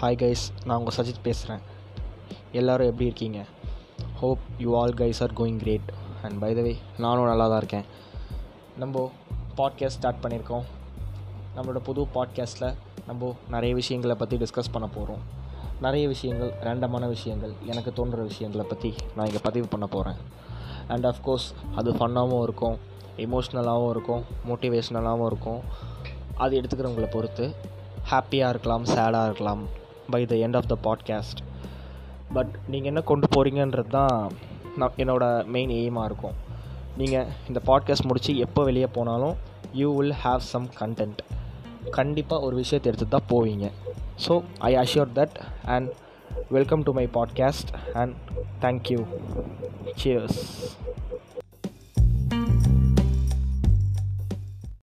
Hi guys நான் உங்கள் சஜித் பேசுகிறேன் எல்லோரும் எப்படி இருக்கீங்க? Hope you all guys are going great and by the way நானும் நல்லா தான் இருக்கேன். நம்ம பாட்காஸ்ட் ஸ்டார்ட் பண்ணியிருக்கோம். நம்மளோட புது பாட்காஸ்ட்டில் நம்ம நிறைய விஷயங்களை பற்றி டிஸ்கஸ் பண்ண போகிறோம் நிறைய விஷயங்கள் ரேண்டமான விஷயங்கள் எனக்கு தோன்ற விஷயங்களை பற்றி நான் இங்கே பதிவு பண்ண போகிறேன் அண்ட் அஃப்கோர்ஸ் அது ஃபன்னாகவும் இருக்கும் எமோஷ்னலாகவும் இருக்கும் மோட்டிவேஷ்னலாகவும் இருக்கும். அது எடுத்துக்கிறவங்களை பொறுத்து ஹாப்பியாக இருக்கலாம் சேடாக இருக்கலாம். By the end of the podcast but நீங்கள் என்ன கொண்டு போகிறீங்கன்றது தான் நான் என்னோடய மெயின் எய்மாக இருக்கும். நீங்கள் இந்த பாட்காஸ்ட் முடித்து எப்போ வெளியே போனாலும் you will have some content கண்டிப்பாக ஒரு விஷயத்தை எடுத்து தான் போவீங்க. So I assure that and welcome to my podcast and thank you cheers